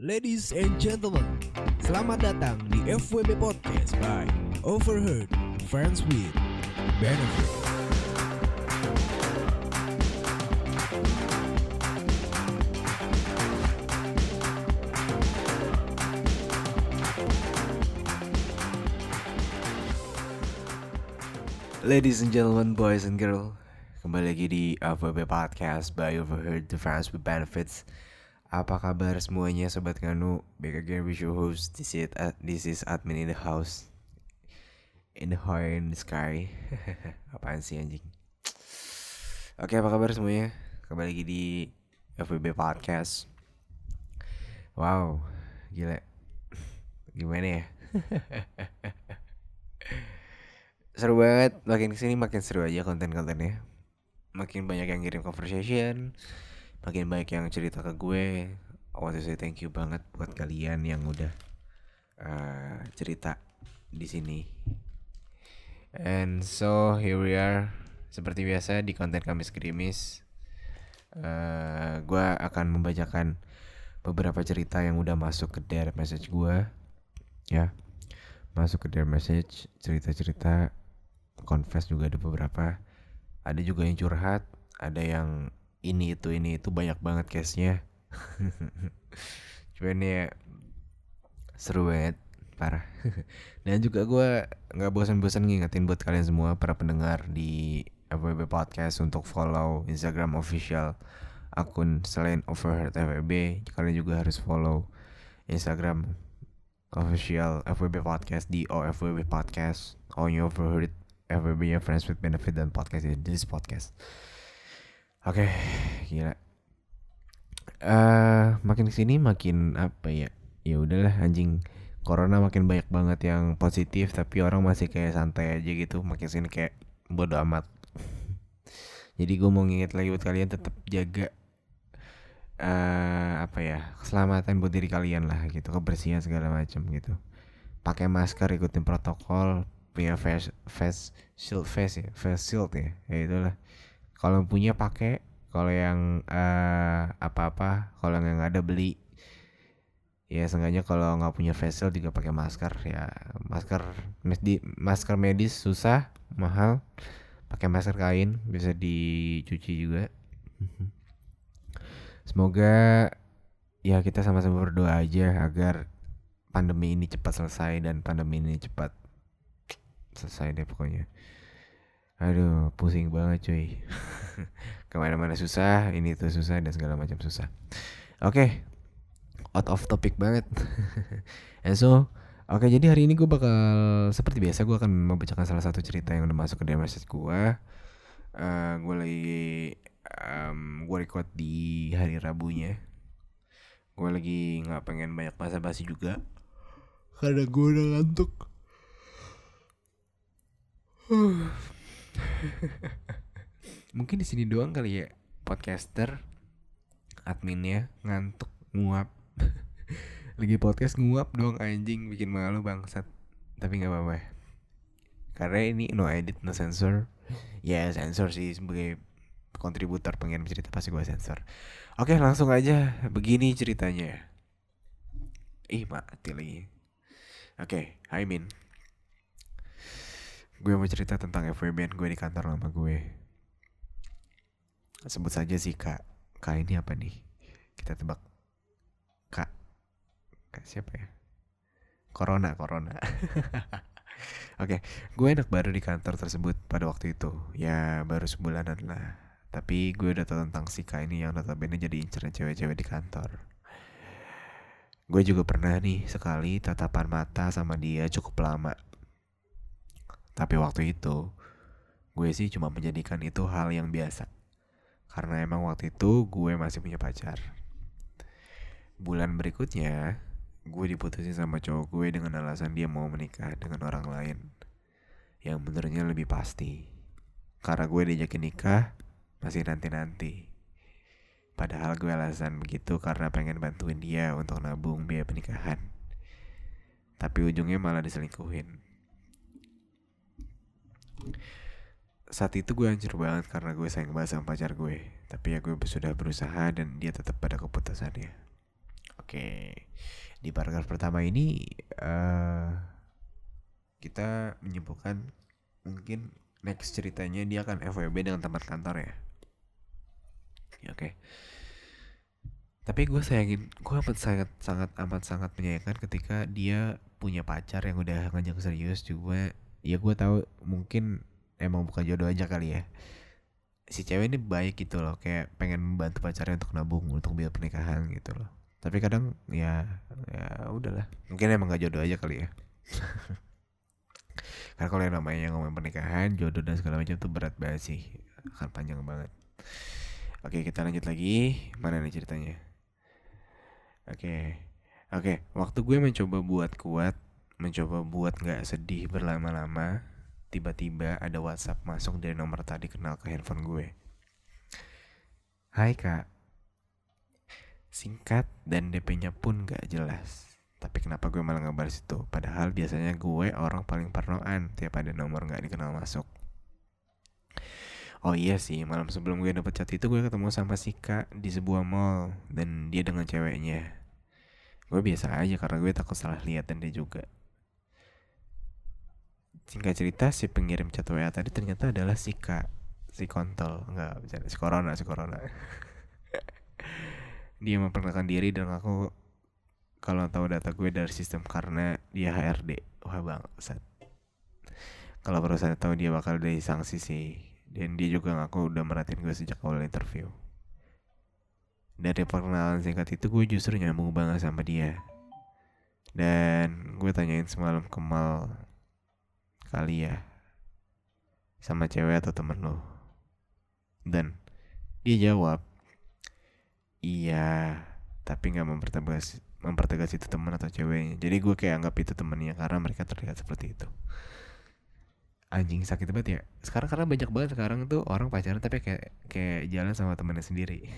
Ladies and gentlemen, selamat datang di FWB Podcast by Overheard Friends with Benefit. Ladies and gentlemen, boys and girl, kembali lagi di FWB Podcast by Overheard Friends with Benefits. Apa kabar semuanya sobat Nganu? Back again with your host. This is uh, this is admin in the house. In the high in the sky. Apaan sih anjing? Oke, apa kabar semuanya? Kembali lagi di FWB Podcast. Wow, gila. Gimana ya? seru banget makin ke sini makin seru aja konten-kontennya makin banyak yang ngirim conversation makin banyak yang cerita ke gue I want to say thank you banget buat kalian yang udah uh, cerita di sini. And so here we are. Seperti biasa di konten Kamis Gerimis uh, gue akan membacakan beberapa cerita yang udah masuk ke direct message gue ya masuk ke direct message cerita-cerita confess juga ada beberapa. Ada juga yang curhat ada yang ini itu ini itu banyak banget case nya cuman ya seru banget parah. Dan juga gue nggak bosan-bosan ngingetin buat kalian semua para pendengar di FWB Podcast untuk follow Instagram official akun selain Overheard FWB kalian juga harus follow Instagram official FWB Podcast di OFWB Podcast. On your Overheard FWB nya Friends with Benefit dan podcast ini This podcast Oke okay, Gila. Uh, Makin ke sini makin Apa ya? Ya udahlah anjing. Corona makin banyak banget yang positif Tapi orang masih kayak santai aja gitu. Makin sini kayak bodo amat. Jadi gue mau nginget lagi buat kalian tetap jaga uh, Apa ya Keselamatan buat diri kalian lah gitu Kebersihan segala macam gitu. Pakai masker ikutin protokol punya face face shield face ya face shield ya ya itulah kalau punya pakai kalau yang uh, apa-apa kalau yang nggak ada beli. Ya sengaja kalau nggak punya face shield juga pakai masker ya. Masker medis masker medis susah mahal. Pakai masker kain bisa dicuci juga. Semoga ya kita sama-sama berdoa aja agar pandemi ini cepat selesai dan pandemi ini cepat selesai deh pokoknya aduh pusing banget cuy. Ke mana-mana susah ini tuh susah dan segala macam susah. Oke okay. out of topic banget. And so oke jadi hari ini gue bakal seperti biasa gue akan membacakan salah satu cerita yang udah masuk ke DM message gue uh, gue lagi um, gue record di hari Rabunya. Gue lagi nggak pengen banyak basa-basi juga karena gue udah ngantuk Mungkin di sini doang kali ya podcaster adminnya ngantuk nguap. Lagi podcast nguap doang anjing bikin malu bangsat. Tapi nggak apa-apa. Karena ini no edit no sensor. Ya sensor sih sebagai kontributor pengen cerita pasti gue sensor. Oke langsung aja begini ceritanya. Ih mati lagi. Oke, hai Min gue mau cerita tentang FWB gue di kantor lama gue. Sebut saja sih kak. Kak ini apa nih? Kita tebak. Kak. Kak siapa ya? Corona corona. Oke, okay, gue enak baru di kantor tersebut pada waktu itu. Ya baru sebulanan lah. Tapi gue udah tahu tentang si Kak ini yang notabene jadi inceran cewek-cewek di kantor. Gue juga pernah nih sekali tatapan mata sama dia cukup lama tapi waktu itu, gue sih cuma menjadikan itu hal yang biasa. Karena emang waktu itu gue masih punya pacar. Bulan berikutnya, gue diputusin sama cowok gue dengan alasan dia mau menikah dengan orang lain. Yang menurutnya lebih pasti. Karena gue diajakin nikah, masih nanti-nanti. Padahal gue alasan begitu karena pengen bantuin dia untuk nabung biaya pernikahan. Tapi ujungnya malah diselingkuhin saat itu gue hancur banget karena gue sayang banget sama pacar gue tapi ya gue sudah berusaha dan dia tetap pada keputusannya oke. Di paragraf pertama ini eh kita menyebutkan mungkin next ceritanya dia akan FWB dengan teman kantor ya. Ya, Oke. Tapi gue sayangin, gue amat sangat sangat amat sangat menyayangkan ketika dia punya pacar yang udah ngajak serius juga. Ya gue tahu mungkin emang bukan jodoh aja kali ya. Si cewek ini baik gitu loh, kayak pengen membantu pacarnya untuk nabung untuk biaya pernikahan gitu loh. Tapi kadang ya ya udahlah, mungkin emang gak jodoh aja kali ya. Karena kalau yang namanya ngomongin pernikahan, jodoh dan segala macam tuh berat banget sih, akan panjang banget. Oke kita lanjut lagi, mana nih ceritanya? Oke, oke. Waktu gue mencoba buat kuat, mencoba buat nggak sedih berlama-lama, tiba-tiba ada WhatsApp masuk dari nomor tadi kenal ke handphone gue. Hai kak, singkat dan DP-nya pun gak jelas. Tapi kenapa gue malah ngebalas itu? Padahal biasanya gue orang paling parnoan tiap ada nomor nggak dikenal masuk. Oh iya sih, malam sebelum gue dapet chat itu gue ketemu sama si kak di sebuah mall dan dia dengan ceweknya. Gue biasa aja karena gue takut salah lihat dan dia juga. Singkat cerita si pengirim chat WA tadi ternyata adalah si kak, si kontol, enggak bercanda, si corona, si corona. dia memperkenalkan diri dan aku kalau tahu data gue dari sistem karena dia HRD. Wah bangsat. Kalau perusahaan tahu dia bakal sanksi sih. Dan dia juga ngaku udah merhatiin gue sejak awal interview. Dari perkenalan singkat itu gue justru nyambung banget sama dia. Dan gue tanyain semalam ke Mal kali ya sama cewek atau temen lo. Dan dia jawab, iya, tapi nggak mempertegas mempertegas itu teman atau ceweknya. Jadi gue kayak anggap itu temennya karena mereka terlihat seperti itu. Anjing sakit banget ya. Sekarang karena banyak banget sekarang tuh orang pacaran tapi kayak kayak jalan sama temennya sendiri.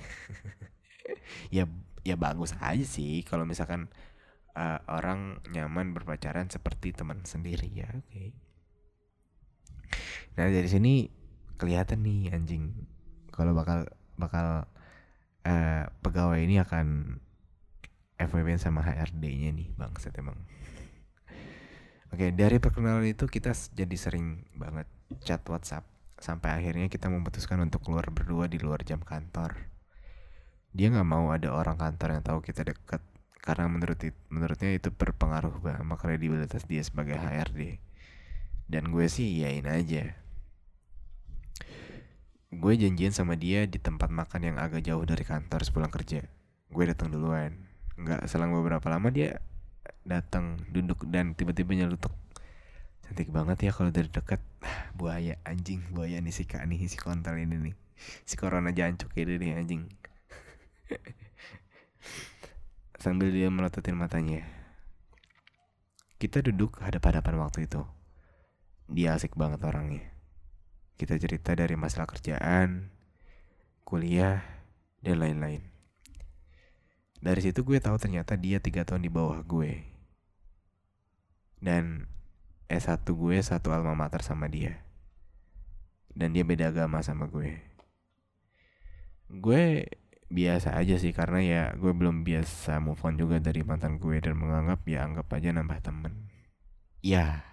ya ya bagus aja sih kalau misalkan uh, orang nyaman berpacaran seperti teman sendiri ya oke. Okay. Nah dari sini kelihatan nih anjing kalau bakal bakal uh, pegawai ini akan FWB sama HRD-nya nih bangsat emang. Oke, dari perkenalan itu kita jadi sering banget chat WhatsApp sampai akhirnya kita memutuskan untuk keluar berdua di luar jam kantor. Dia nggak mau ada orang kantor yang tahu kita deket karena menurut menurutnya itu berpengaruh sama kredibilitas dia sebagai HRD. Dan gue sih iyain aja. Gue janjian sama dia di tempat makan yang agak jauh dari kantor sepulang kerja. Gue datang duluan. Nggak selang beberapa lama dia datang duduk dan tiba-tiba nyelutuk. Cantik banget ya kalau dari dekat. Buaya anjing. Buaya nih si kak nih si kontol ini nih. Si corona jancuk ini nih anjing. Sambil dia melototin matanya. Kita duduk hadap-hadapan waktu itu dia asik banget orangnya kita cerita dari masalah kerjaan kuliah dan lain-lain dari situ gue tahu ternyata dia tiga tahun di bawah gue. Dan S1 gue satu alma mater sama dia. Dan dia beda agama sama gue. Gue biasa aja sih karena ya gue belum biasa move on juga dari mantan gue dan menganggap ya anggap aja nambah temen. Ya.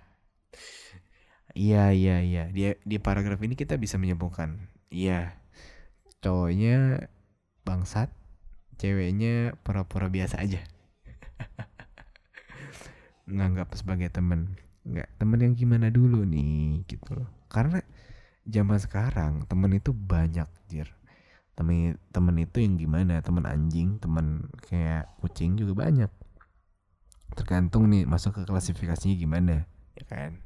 Iya iya iya. Dia di paragraf ini kita bisa menyebutkan. Iya. Cowoknya bangsat ceweknya pura-pura biasa aja nganggap sebagai temen nggak temen yang gimana dulu nih gitu karena zaman sekarang temen itu banyak jir temen temen itu yang gimana temen anjing temen kayak kucing juga banyak tergantung nih masuk ke klasifikasinya gimana ya kan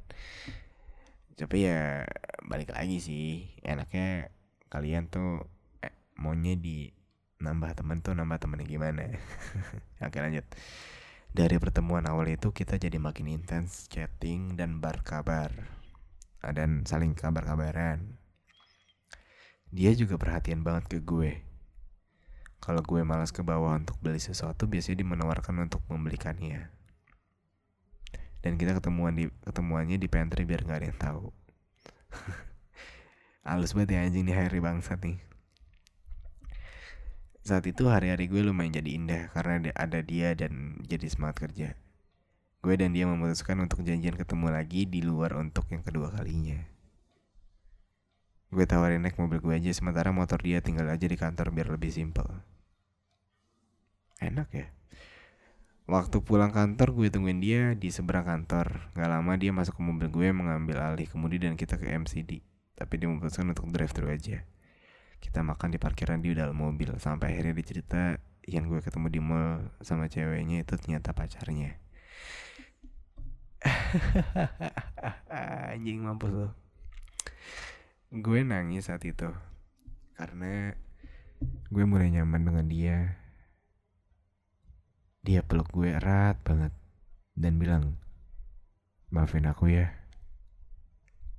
tapi ya balik lagi sih. Enaknya kalian tuh eh, maunya di nambah temen tuh nambah temennya gimana? Oke lanjut. Dari pertemuan awal itu kita jadi makin intens chatting dan berkabar dan saling kabar-kabaran. Dia juga perhatian banget ke gue. Kalau gue malas ke bawah untuk beli sesuatu biasanya dia menawarkan untuk membelikannya dan kita ketemuan di ketemuannya di pantry biar nggak ada yang tahu halus banget ya anjing nih hari bangsat nih saat itu hari-hari gue lumayan jadi indah karena ada dia dan jadi semangat kerja. Gue dan dia memutuskan untuk janjian ketemu lagi di luar untuk yang kedua kalinya. Gue tawarin naik mobil gue aja sementara motor dia tinggal aja di kantor biar lebih simpel. Enak ya. Waktu pulang kantor gue tungguin dia di seberang kantor. Gak lama dia masuk ke mobil gue mengambil alih kemudi dan kita ke MCD. Tapi dia memutuskan untuk drive thru aja. Kita makan di parkiran di dalam mobil sampai akhirnya dia cerita yang gue ketemu di mall sama ceweknya itu ternyata pacarnya. Anjing mampus loh. Gue nangis saat itu karena gue mulai nyaman dengan dia dia peluk gue erat banget dan bilang, maafin aku ya.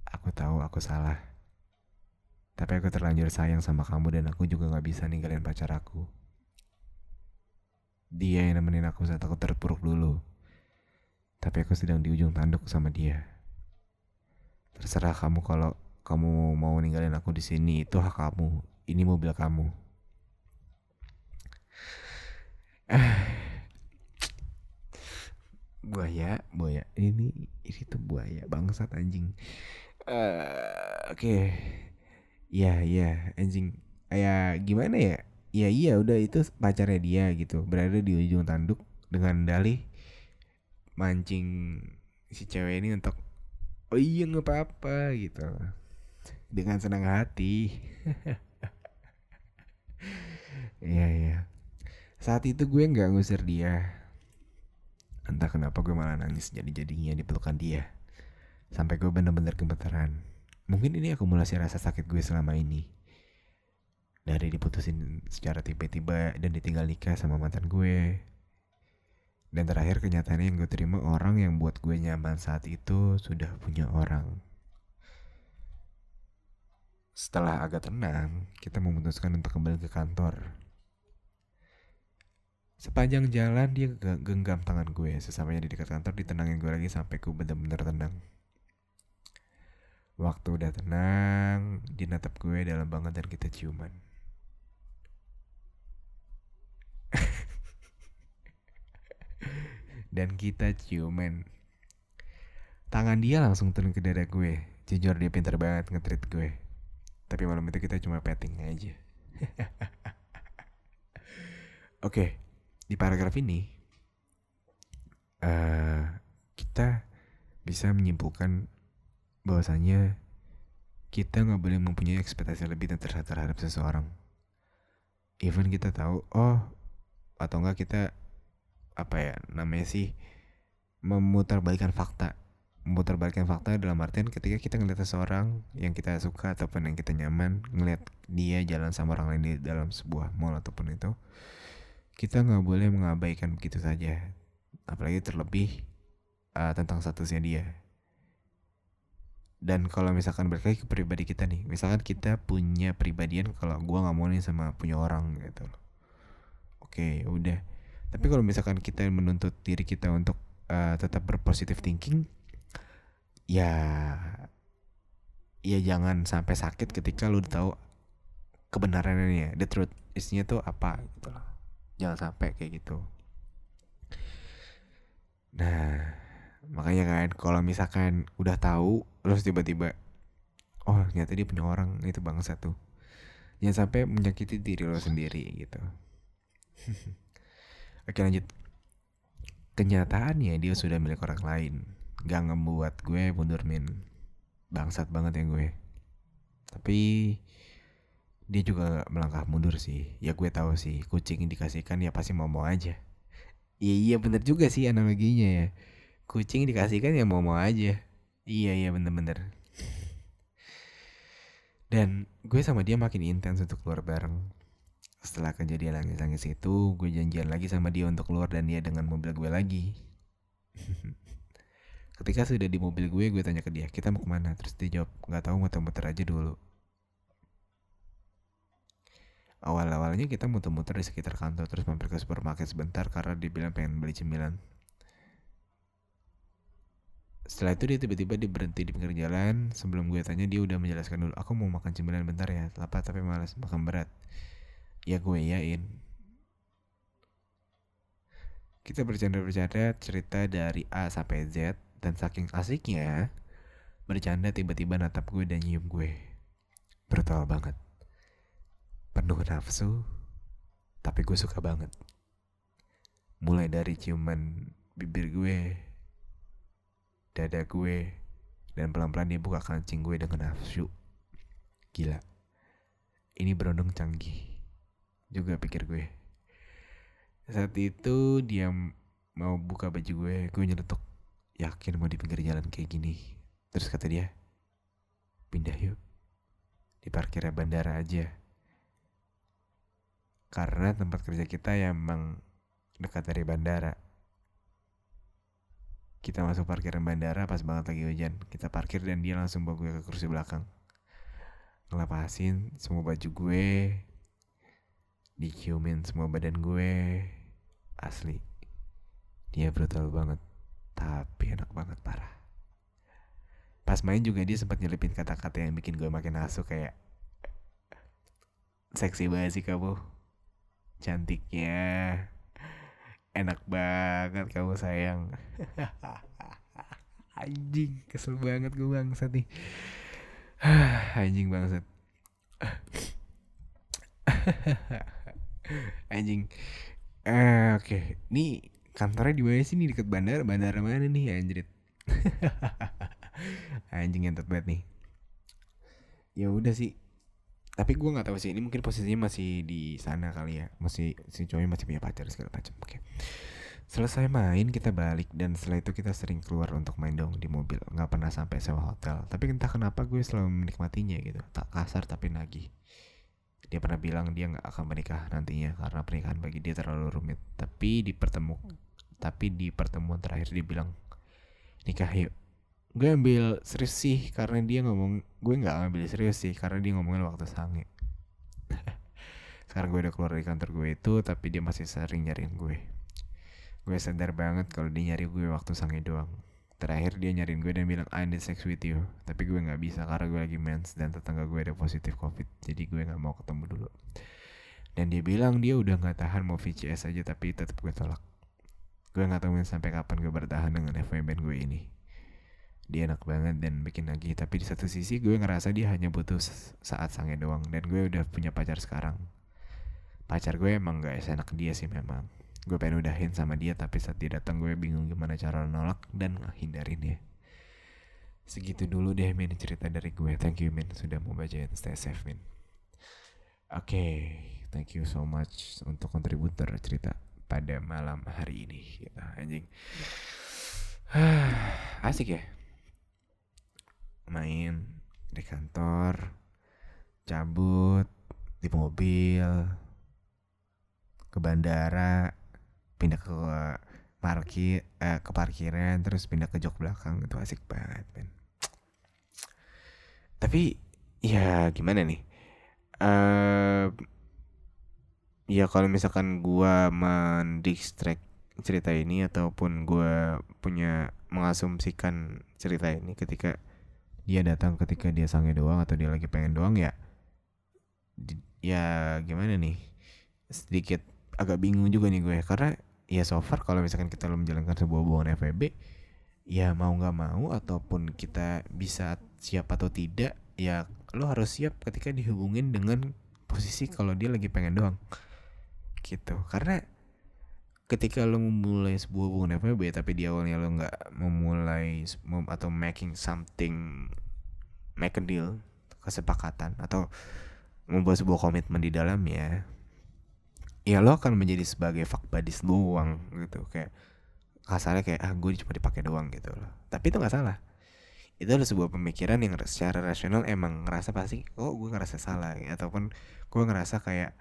Aku tahu aku salah. Tapi aku terlanjur sayang sama kamu dan aku juga gak bisa ninggalin pacar aku. Dia yang nemenin aku saat aku terpuruk dulu. Tapi aku sedang di ujung tanduk sama dia. Terserah kamu kalau kamu mau ninggalin aku di sini itu hak kamu. Ini mobil kamu. buaya buaya. Ini ini tuh buaya. Bangsat anjing. Uh, oke. Okay. ya ya anjing. Ya gimana ya? Ya iya udah itu pacarnya dia gitu. Berada di ujung tanduk dengan dalih mancing si cewek ini untuk oh iya nggak apa-apa gitu. Dengan senang hati. Iya iya. Saat itu gue nggak ngusir dia Entah kenapa gue malah nangis jadi-jadinya di pelukan dia. Sampai gue bener-bener gemeteran. Mungkin ini akumulasi rasa sakit gue selama ini. Dari diputusin secara tiba-tiba dan ditinggal nikah sama mantan gue. Dan terakhir kenyataannya yang gue terima orang yang buat gue nyaman saat itu sudah punya orang. Setelah agak tenang, kita memutuskan untuk kembali ke kantor. Sepanjang jalan dia genggam tangan gue Sesamanya di dekat kantor ditenangin gue lagi sampai gue bener-bener tenang. Waktu udah tenang Dia natap gue dalam banget dan kita ciuman. Dan kita ciuman. Tangan dia langsung turun ke dada gue. Jujur dia pintar banget ngetrit gue. Tapi malam itu kita cuma petting aja. Oke okay di paragraf ini uh, kita bisa menyimpulkan bahwasanya kita nggak boleh mempunyai ekspektasi lebih dan terhadap seseorang. Even kita tahu, oh atau enggak kita apa ya namanya sih memutarbalikkan fakta. Memutarbalikkan fakta dalam artian ketika kita ngeliat seseorang yang kita suka ataupun yang kita nyaman, ngeliat dia jalan sama orang lain di dalam sebuah mall ataupun itu, kita nggak boleh mengabaikan begitu saja. Apalagi terlebih uh, tentang statusnya dia. Dan kalau misalkan lagi ke pribadi kita nih misalkan kita punya pribadian kalau gua nggak mau nih sama punya orang gitu oke udah. Tapi kalau misalkan kita menuntut diri kita untuk uh, tetap berpositif thinking ya ya jangan sampai sakit ketika lu tahu kebenarannya the truth isinya tuh apa gitu loh jangan sampai kayak gitu. Nah makanya kan kalau misalkan udah tahu terus tiba-tiba oh ternyata dia punya orang itu bangsa tuh. Jangan sampai menyakiti diri lo sendiri gitu. Oke lanjut. Kenyataannya dia sudah milik orang lain. Gak ngebuat gue mundur min. Bangsat banget ya gue. Tapi dia juga melangkah mundur sih. Ya gue tahu sih kucing yang dikasihkan ya pasti mau mau aja. Iya iya bener juga sih analoginya ya. Kucing dikasihkan ya mau mau aja. Iya iya bener-bener dan gue sama dia makin intens untuk keluar bareng. Setelah kejadian nangis-nangis itu gue janjian lagi sama dia untuk keluar dan dia dengan mobil gue lagi. Ketika sudah di mobil gue gue tanya ke dia kita mau ke mana? Terus dia jawab nggak tahu muter-muter aja dulu awal-awalnya kita muter-muter di sekitar kantor terus mampir ke supermarket sebentar karena dia bilang pengen beli cemilan. Setelah itu dia tiba-tiba dia berhenti di pinggir jalan. Sebelum gue tanya dia udah menjelaskan dulu aku mau makan cemilan bentar ya. Lapar tapi malas makan berat. Ya gue yain kita bercanda-bercanda cerita dari A sampai Z dan saking asiknya bercanda tiba-tiba natap gue dan nyium gue. Brutal banget penuh nafsu tapi gue suka banget. Mulai dari ciuman bibir gue dada gue dan pelan-pelan dia buka kancing gue dengan nafsu. Gila. Ini berondong canggih juga pikir gue. Saat itu dia mau buka baju gue gue nyeletuk. Yakin mau di pinggir jalan kayak gini. Terus kata dia pindah yuk. Di parkirnya bandara aja karena tempat kerja kita ya emang dekat dari bandara. Kita masuk parkiran bandara pas banget lagi hujan kita parkir dan dia langsung bawa gue ke kursi belakang. Ngelepasin semua baju gue diciumin semua badan gue. Asli dia brutal banget tapi enak banget parah. Pas main juga dia sempat nyelipin kata-kata yang bikin gue makin asu kayak seksi banget sih kamu cantiknya. Enak banget kamu sayang. Anjing kesel banget gue bangsat nih. Anjing bangsat. Anjing. Eh oke. Okay. nih kantornya di mana sih nih? Deket bandara? Bandara mana nih anjrit? Anjing yang banget nih. Ya udah sih tapi gue nggak tahu sih ini mungkin posisinya masih di sana kali ya. Masih si cowoknya masih punya pacar segala macam. Oke. Okay. selesai main kita balik. Dan setelah itu kita sering keluar untuk main dong di mobil. Nggak pernah sampai sewa hotel. Tapi entah kenapa gue selalu menikmatinya gitu. Tak kasar tapi nagih. Dia pernah bilang dia nggak akan menikah nantinya karena pernikahan bagi dia terlalu rumit. Tapi di pertemu tapi di pertemuan terakhir dia bilang nikah yuk gue ambil serius sih karena dia ngomong gue nggak ambil serius sih karena dia ngomongin waktu sange. Sekarang gue udah keluar dari kantor gue itu tapi dia masih sering nyariin gue. Gue sadar banget kalau dia nyari gue waktu sange doang. Terakhir dia nyariin gue dan bilang I need sex with you. Tapi gue nggak bisa karena gue lagi mens dan tetangga gue ada positif covid jadi gue nggak mau ketemu dulu. Dan dia bilang dia udah nggak tahan mau VCS aja tapi tetap gue tolak. Gue nggak tahu sampai kapan gue bertahan dengan FWB gue ini dia enak banget dan bikin lagi. Tapi di satu sisi gue ngerasa dia hanya butuh saat sange doang dan gue udah punya pacar sekarang. Pacar gue emang gak enak dia sih memang. Gue pengen udahin sama dia tapi saat dia datang gue bingung gimana cara nolak dan nghindarin dia. Segitu dulu deh min cerita dari gue. Thank you min sudah mau bacain. Stay safe min. Oke okay, thank you so much untuk kontributor cerita pada malam hari ini. Gitu anjing. Asik ya main di kantor cabut di mobil ke bandara pindah ke parkir eh, ke parkiran terus pindah ke jok belakang. Itu asik banget men. Tapi ya gimana nih? Uh, ya kalau misalkan gua mendistract cerita ini ataupun gua punya mengasumsikan cerita ini ketika dia datang ketika dia sange doang atau dia lagi pengen doang ya ya gimana nih sedikit agak bingung juga nih gue. Karena ya so far kalau misalkan kita lo menjalankan sebuah hubungan FWB ya mau nggak mau ataupun kita bisa siap atau tidak ya lo harus siap ketika dihubungin dengan posisi kalau dia lagi pengen doang. Gitu. Karena ketika lo memulai sebuah hubungan FWB tapi di awalnya lo nggak memulai atau making something make a deal kesepakatan atau membuat sebuah komitmen di dalamnya ya lo akan menjadi sebagai fuck buddies doang gitu. Kayak kasarnya kayak ah gue cuma dipakai doang gitu loh. Tapi itu nggak salah. Itu adalah sebuah pemikiran yang secara rasional emang ngerasa pasti oh gue ngerasa salah ataupun gue ngerasa kayak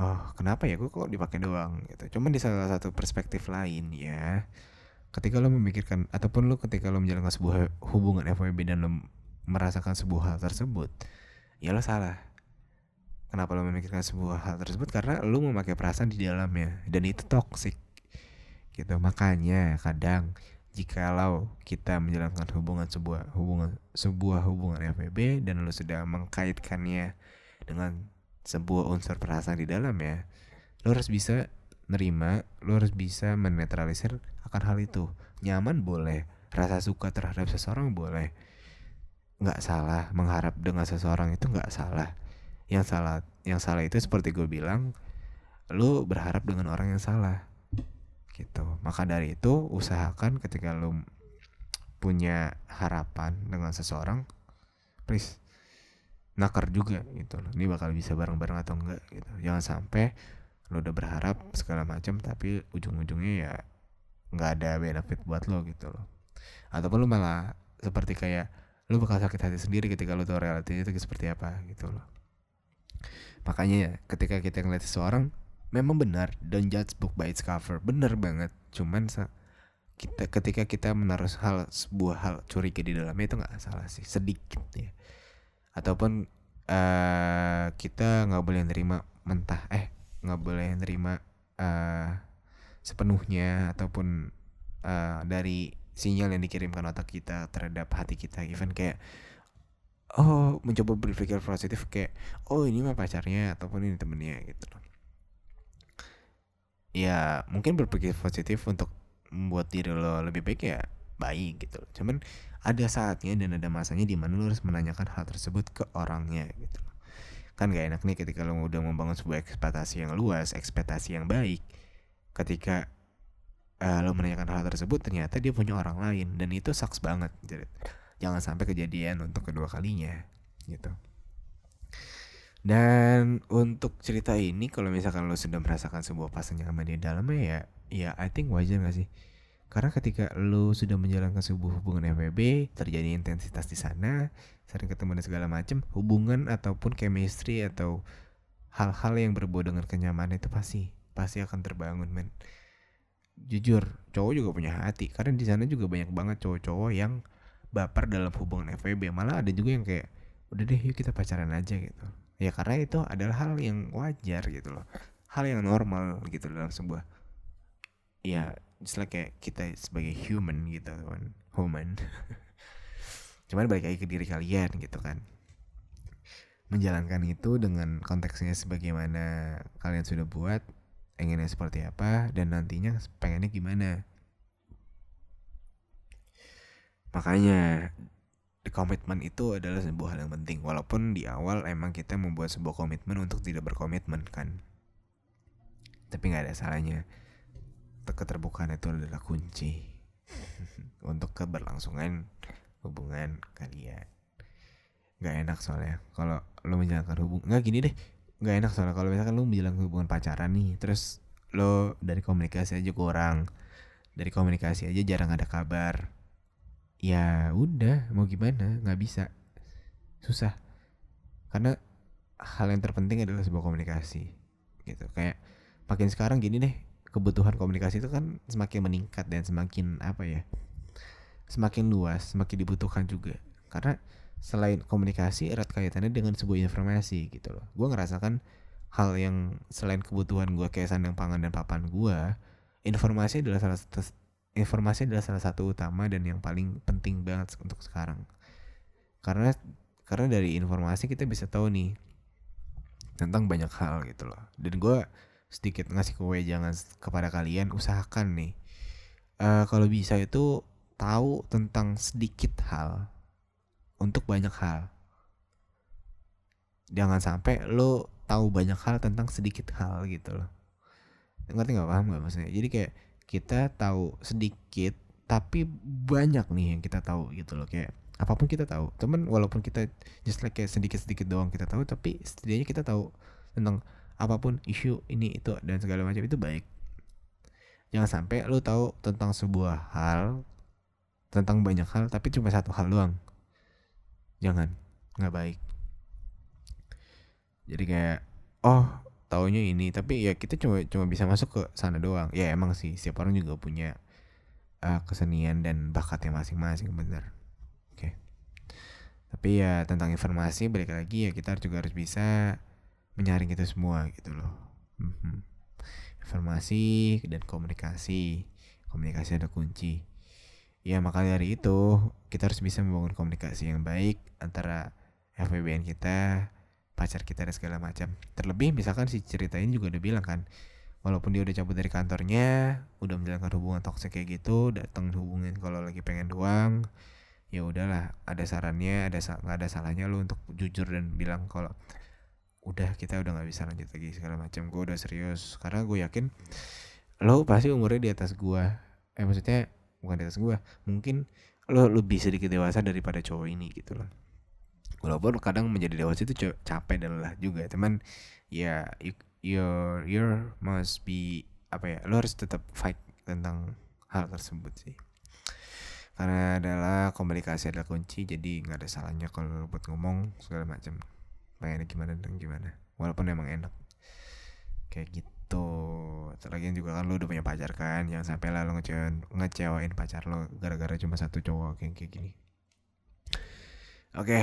oh kenapa ya gue kok dipakai doang gitu cuman di salah satu perspektif lain ya ketika lo memikirkan ataupun lo ketika lo menjalankan sebuah hubungan FWB dan lo merasakan sebuah hal tersebut ya lo salah Kenapa lo memikirkan sebuah hal tersebut? Karena lo memakai perasaan di dalamnya dan itu toxic. Gitu. Makanya kadang jikalau kita menjalankan hubungan sebuah hubungan sebuah hubungan FWB dan lo sudah mengkaitkannya dengan sebuah unsur perasaan di dalam ya. Lo harus bisa nerima lo harus bisa menetralisir akan hal itu. Nyaman boleh rasa suka terhadap seseorang boleh. Nggak salah mengharap dengan seseorang itu nggak salah. Yang salah yang salah itu seperti gue bilang lo berharap dengan orang yang salah gitu. Maka dari itu usahakan ketika lo punya harapan dengan seseorang please nakar juga gitu loh. Ini bakal bisa bareng-bareng atau enggak gitu. Jangan sampai lo udah berharap segala macam tapi ujung-ujungnya ya nggak ada benefit buat lo gitu loh. Ataupun lo malah seperti kayak lo bakal sakit hati sendiri ketika lo tahu realitinya itu seperti apa gitu loh. Makanya ya ketika kita ngeliat seseorang memang benar don't judge book by its cover. Bener banget. Cuman kita ketika kita menaruh hal sebuah hal curiga di dalamnya itu nggak salah sih. Sedikit ya ataupun uh, kita nggak boleh nerima mentah eh nggak boleh nerima uh, sepenuhnya ataupun uh, dari sinyal yang dikirimkan otak kita terhadap hati kita. Even kayak oh mencoba berpikir positif kayak oh ini mah pacarnya ataupun ini temennya gitu loh. Ya mungkin berpikir positif untuk membuat diri lo lebih baik ya baik gitu cuman ada saatnya dan ada masanya di mana lo harus menanyakan hal tersebut ke orangnya gitu. Kan gak enak nih ketika lo udah membangun sebuah ekspektasi yang luas, ekspektasi yang baik. Ketika uh, lo menanyakan hal tersebut ternyata dia punya orang lain dan itu sucks banget. Jadi, jangan sampai kejadian untuk kedua kalinya gitu. Dan untuk cerita ini kalau misalkan lo sudah merasakan sebuah pasangan nyaman di dalamnya ya, ya I think wajar gak sih? Karena ketika lu sudah menjalankan sebuah hubungan FWB, terjadi intensitas di sana, sering ketemu dan segala macam, hubungan ataupun chemistry atau hal-hal yang berbau dengan kenyamanan itu pasti pasti akan terbangun, men. Jujur, cowok juga punya hati karena di sana juga banyak banget cowok-cowok yang baper dalam hubungan FWB. Malah ada juga yang kayak udah deh yuk kita pacaran aja gitu. Ya karena itu adalah hal yang wajar gitu loh. Hal yang normal gitu dalam sebuah ya like kayak kita sebagai human gitu kan. Human. Cuman balik lagi ke diri kalian gitu kan. Menjalankan itu dengan konteksnya sebagaimana kalian sudah buat inginnya seperti apa dan nantinya pengennya gimana. Makanya the komitmen itu adalah sebuah hal yang penting. Walaupun di awal emang kita membuat sebuah komitmen untuk tidak berkomitmen kan. Tapi nggak ada salahnya keterbukaan itu adalah kunci untuk keberlangsungan hubungan kalian. Nggak enak soalnya. Kalau lo menjalankan hubungan nggak gini deh. Nggak enak soalnya kalau misalkan lo menjalankan hubungan pacaran nih terus lo dari komunikasi aja kurang dari komunikasi aja jarang ada kabar ya udah mau gimana? Nggak bisa. Susah. Karena hal yang terpenting adalah sebuah komunikasi gitu. Kayak makin sekarang gini deh kebutuhan komunikasi itu kan semakin meningkat dan semakin apa ya semakin luas semakin dibutuhkan juga. Karena selain komunikasi erat kaitannya dengan sebuah informasi gitu loh. Gue ngerasakan hal yang selain kebutuhan gue kayak sandang pangan dan papan gue informasi adalah salah satu informasi adalah salah satu utama dan yang paling penting banget untuk sekarang. Karena karena dari informasi kita bisa tahu nih tentang banyak hal gitu loh. Dan gue sedikit ngasih kue jangan kepada kalian usahakan nih. Uh, kalau bisa itu tahu tentang sedikit hal untuk banyak hal. Jangan sampai lo tahu banyak hal tentang sedikit hal gitu loh. Ngerti nggak? Paham nggak maksudnya? Jadi kayak kita tahu sedikit tapi banyak nih yang kita tahu gitu loh. Kayak apa pun kita tahu. Temen walaupun kita just like kayak sedikit sedikit doang kita tahu tapi setidaknya kita tahu tentang apa pun isu ini itu dan segala macam itu baik. Jangan sampai lu tahu tentang sebuah hal tentang banyak hal tapi cuma satu hal doang. Jangan nggak baik. Jadi kayak oh taunya ini tapi ya kita cuma cuma bisa masuk ke sana doang. Ya emang sih setiap orang juga punya uh, kesenian dan bakatnya masing-masing bener. Oke. Okay. tapi ya tentang informasi balik lagi ya kita juga harus bisa menyaring itu semua gitu loh. Hmm. informasi dan komunikasi. Komunikasi ada kunci. Ya maka dari itu kita harus bisa membangun komunikasi yang baik antara FWBN kita pacar kita dan segala macam. Terlebih misalkan si cerita ini juga udah bilang kan walaupun dia udah cabut dari kantornya udah menjalankan hubungan toksik kayak gitu datang hubungin kalau lagi pengen doang ya udahlah ada sarannya ada nggak ada salahnya lu untuk jujur dan bilang kalau udah kita udah nggak bisa lanjut lagi segala macam gue udah serius karena gue yakin lo pasti umurnya di atas gue eh maksudnya bukan di atas gue mungkin lo lebih sedikit dewasa daripada cowok ini gitu loh. Walaupun kadang menjadi dewasa itu capek dan lelah juga teman ya your your must be apa ya lo harus tetap fight tentang hal tersebut sih. Karena adalah komunikasi adalah kunci jadi nggak ada salahnya kalau buat ngomong segala macam pengen gimana dan gimana? Walaupun emang enak. Kayak gitu. Terlagi juga kan lo udah punya pacar kan Jangan sampai lah lo ngecewain, ngecewain pacar lo Gara-gara cuma satu cowok kayak, kayak gini. Oke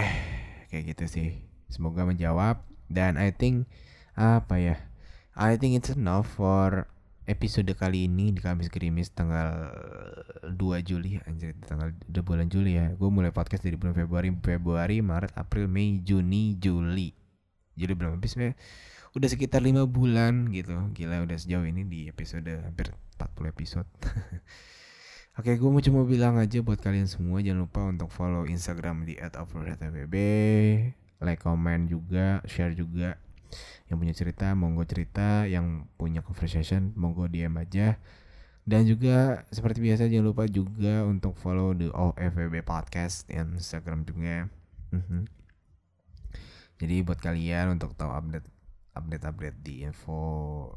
Kayak gitu sih. Semoga menjawab. Dan I think Apa ya? I think it's enough for episode kali ini di Kamis Gerimis tanggal 2 Juli anjir tanggal udah bulan Juli ya. Gue mulai podcast dari bulan Februari Februari Maret April Mei Juni Juli. Jadi belum habis ya udah sekitar lima bulan gitu. Gila udah sejauh ini di episode hampir 40 episode. Oke, gue mau cuma bilang aja buat kalian semua jangan lupa untuk follow Instagram di @overheadfbb, like, comment juga, share juga yang punya cerita monggo cerita yang punya conversation monggo DM aja dan juga seperti biasa jangan lupa juga untuk follow the OFWB podcast yang Instagram juga mm-hmm. jadi buat kalian untuk tahu update update-update di info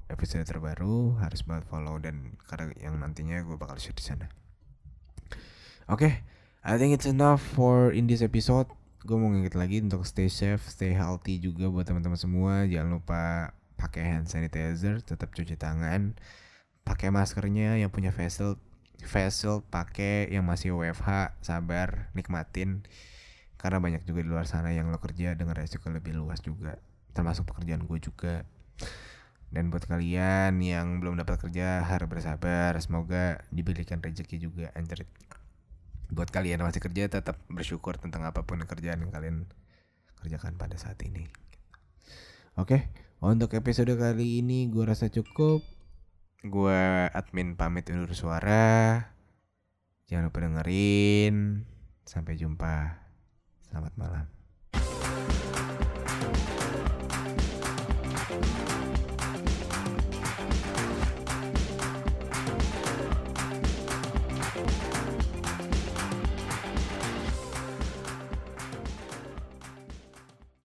episode terbaru harus banget follow dan karena yang nantinya gue bakal share di sana. Oke, okay, I think it's enough for in this episode gue mau nginget lagi untuk stay safe, stay healthy juga buat teman-teman semua. Jangan lupa pakai hand sanitizer, tetap cuci tangan, pakai maskernya yang punya face face pakai yang masih WFH, sabar, nikmatin. Karena banyak juga di luar sana yang lo kerja dengan resiko lebih luas juga, termasuk pekerjaan gue juga. Dan buat kalian yang belum dapat kerja harus bersabar, semoga diberikan rezeki juga anjir buat kalian yang masih kerja tetap bersyukur tentang apa pun kerjaan yang kalian kerjakan pada saat ini. Oke, untuk episode kali ini gue rasa cukup. Gue admin pamit undur suara. Jangan lupa dengerin. Sampai jumpa. Selamat malam.